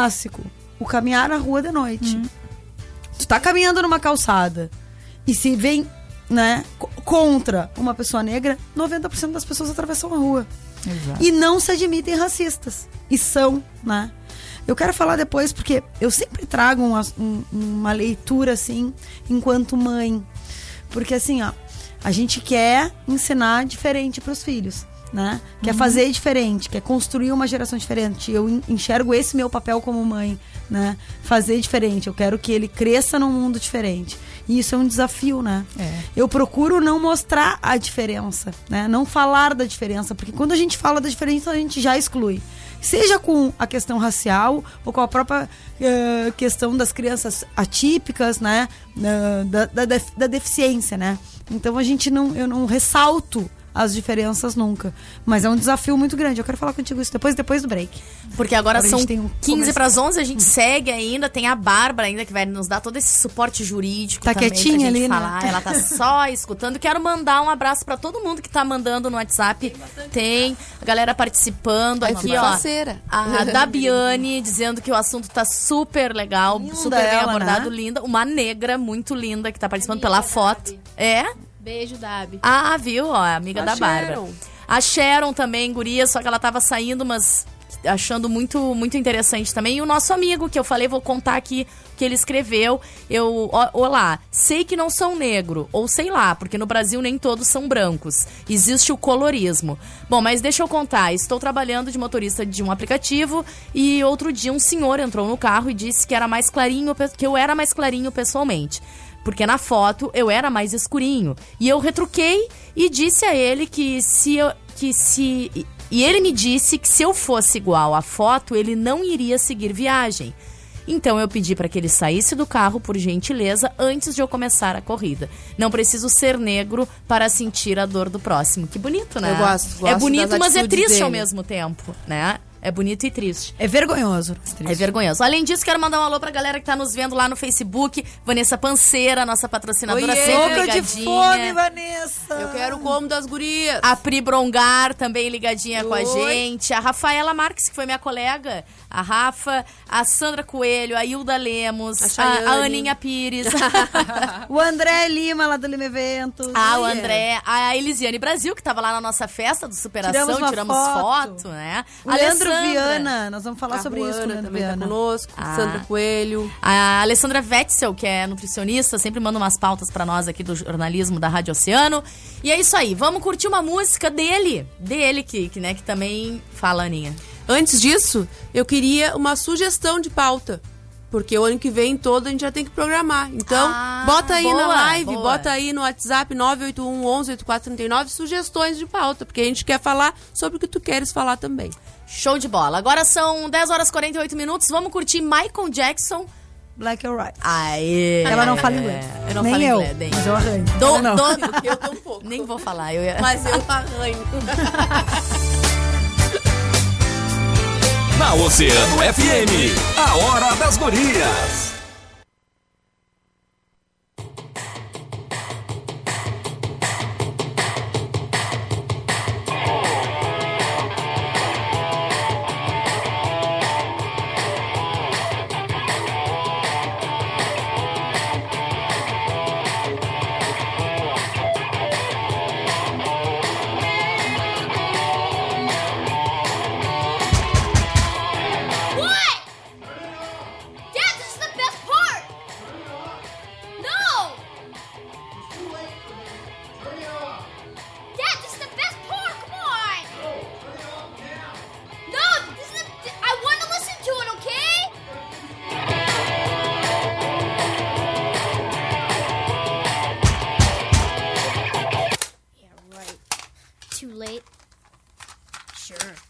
clássico. O caminhar na rua de noite. Tu tá caminhando numa calçada e se vem, né, co- contra uma pessoa negra, 90% das pessoas atravessam a rua. Exato. E não se admitem racistas. E são, né? Eu quero falar depois, porque eu sempre trago um ass- um- uma leitura, assim, enquanto mãe. Porque, assim, ó, a gente quer ensinar diferente para os filhos, né? Quer fazer diferente, quer construir uma geração diferente. Eu en- enxergo esse meu papel como mãe, né? Fazer diferente. Eu quero que ele cresça num mundo diferente. E isso é um desafio, né? É. Eu procuro não mostrar a diferença, né? Não falar da diferença, porque quando a gente fala da diferença, a gente já exclui. Seja com a questão racial ou com a própria eh, questão das crianças atípicas, né? Eh, da, da, da deficiência, né? Então a gente não, eu não ressalto as diferenças nunca. Mas é um desafio muito grande. Eu quero falar contigo isso depois, depois do break. Porque agora Agora são um 15 comerci- para as 11, a gente segue ainda. Tem a Bárbara ainda que vai nos dar todo esse suporte jurídico. Tá também quietinha pra gente ali, né? falar. Ela tá só escutando. Quero mandar um abraço para todo mundo que tá mandando no WhatsApp. Tem a galera participando Ai, aqui, ó. faceira. A Dabiane dizendo que o assunto tá super legal, Linda super bem ela, abordado, né? linda. Uma negra muito linda que tá participando pela foto. É? Beijo, Dabi. Ah, viu? Ó, a amiga A da Bárbara. A Sharon também, guria, só que ela tava saindo, mas achando muito muito interessante também. E o nosso amigo, que eu falei, vou contar aqui o que ele escreveu. Eu, ó, olá, sei que não são negro, ou sei lá, porque no Brasil nem todos são brancos. Existe o colorismo. Bom, mas deixa eu contar. Estou trabalhando de motorista de um aplicativo e outro dia um senhor entrou no carro e disse que era mais clarinho, que eu era mais clarinho pessoalmente. Porque na foto eu era mais escurinho. E eu retruquei e disse a ele que se eu. Que se. e- ele me disse que se eu fosse igual à foto, ele não iria seguir viagem. Então eu pedi para que ele saísse do carro, por gentileza, antes de eu começar a corrida. Não preciso ser negro para sentir a dor do próximo. Que bonito, né? Eu gosto, É gosto bonito, das mas é triste ao dele. mesmo tempo, né? É bonito e triste. É vergonhoso. É vergonhoso. Além disso, quero mandar um alô pra galera que tá nos vendo lá no Facebook. Vanessa Panceira, nossa patrocinadora, Oiê! sempre Louca de ligadinha. fome, Vanessa. Eu quero o como das gurias. A Pri Brongar também ligadinha com a Oi. gente. A Rafaela Marques, que foi minha colega. A Rafa, a Sandra Coelho, a Hilda Lemos, A a, Chayane. a Aninha Pires, O André Lima, lá do Lima Eventos. a o André, a Elisiane Brasil, que tava lá na nossa festa do Superação, Tiramos tiramos foto. foto, né? O Leandro Alessandra. Viana, nós vamos falar A sobre isso o Leandro também tá Viana. conosco. Ah. Sandra Coelho. A Alessandra Wetzel, que é nutricionista, sempre manda umas pautas pra nós aqui do jornalismo da Rádio Oceano. E é isso aí, vamos curtir uma música dele, dele que, que, né, que também fala, Aninha. Antes disso, eu queria uma sugestão de pauta. Porque o ano que vem todo a gente já tem que programar. Então, Ah, bota aí boa, na live, boa. bota aí no WhatsApp 981 11 8439 sugestões de pauta. Porque a gente quer falar sobre o que tu queres falar também. Show de bola. Agora são 10 horas e 48 minutos, vamos curtir Michael Jackson. Black or White. Aê! Ela não fala inglês. Eu não Nem falo eu, inglês. Nem. mas eu arranho. Do, Ela não. do- Eu tô um pouco. nem vou falar. Eu ia... Mas eu arranho. Oceano FM, a hora das gurias. Sure.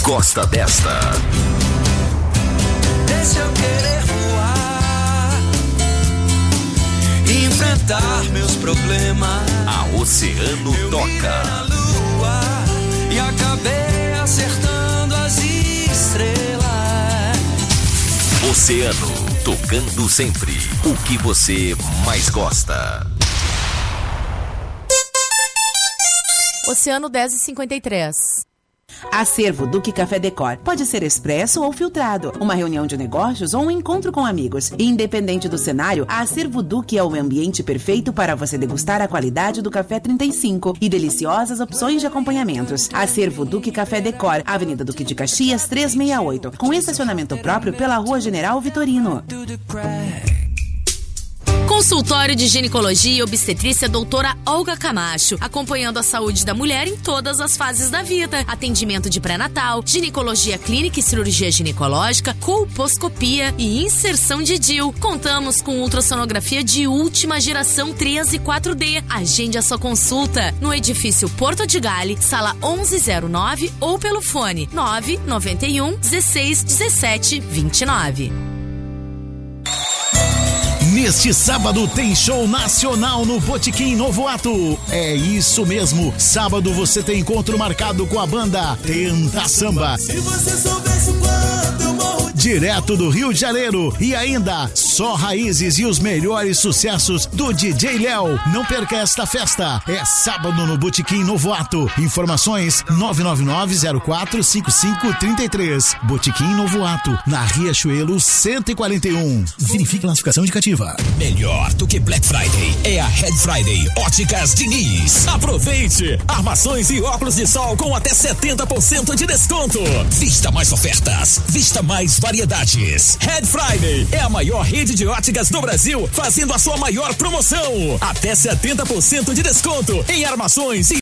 gosta desta? Deixa eu querer voar, enfrentar meus problemas. A Oceano Eu toca. na lua e acabei acertando as estrelas. Oceano, tocando sempre o que você mais gosta. Oceano 10 e 53. Acervo Duque Café Decor. Pode ser expresso ou filtrado, uma reunião de negócios ou um encontro com amigos. Independente do cenário, a Acervo Duque é o ambiente perfeito para você degustar a qualidade do Café 35 e deliciosas opções de acompanhamentos. Acervo Duque Café Decor, Avenida Duque de Caxias 368, com estacionamento próprio pela Rua General Vitorino. Consultório de Ginecologia e Obstetrícia Doutora Olga Camacho, acompanhando a saúde da mulher em todas as fases da vida. Atendimento de pré-natal, ginecologia clínica e cirurgia ginecológica, colposcopia e inserção de DIL. Contamos com ultrassonografia de última geração 3 e 4D. Agende a sua consulta no edifício Porto de Gale, sala 1109 ou pelo fone 991 16 17 29. Neste sábado tem show nacional no Botequim Novo Ato. É isso mesmo. Sábado você tem encontro marcado com a banda Tenta Samba. Se você soubesse Direto do Rio de Janeiro. E ainda, só raízes e os melhores sucessos do DJ Léo. Não perca esta festa. É sábado no Botequim Novo Ato. Informações 999-045533. Botequim Novo Ato, na Riachuelo 141. Verifique classificação indicativa. Melhor do que Black Friday é a Red Friday Óticas Diniz. Aproveite! Armações e óculos de sol com até 70% de desconto. Vista mais ofertas, vista mais variedades. Red Friday é a maior rede de óticas do Brasil, fazendo a sua maior promoção. Até 70% de desconto em armações e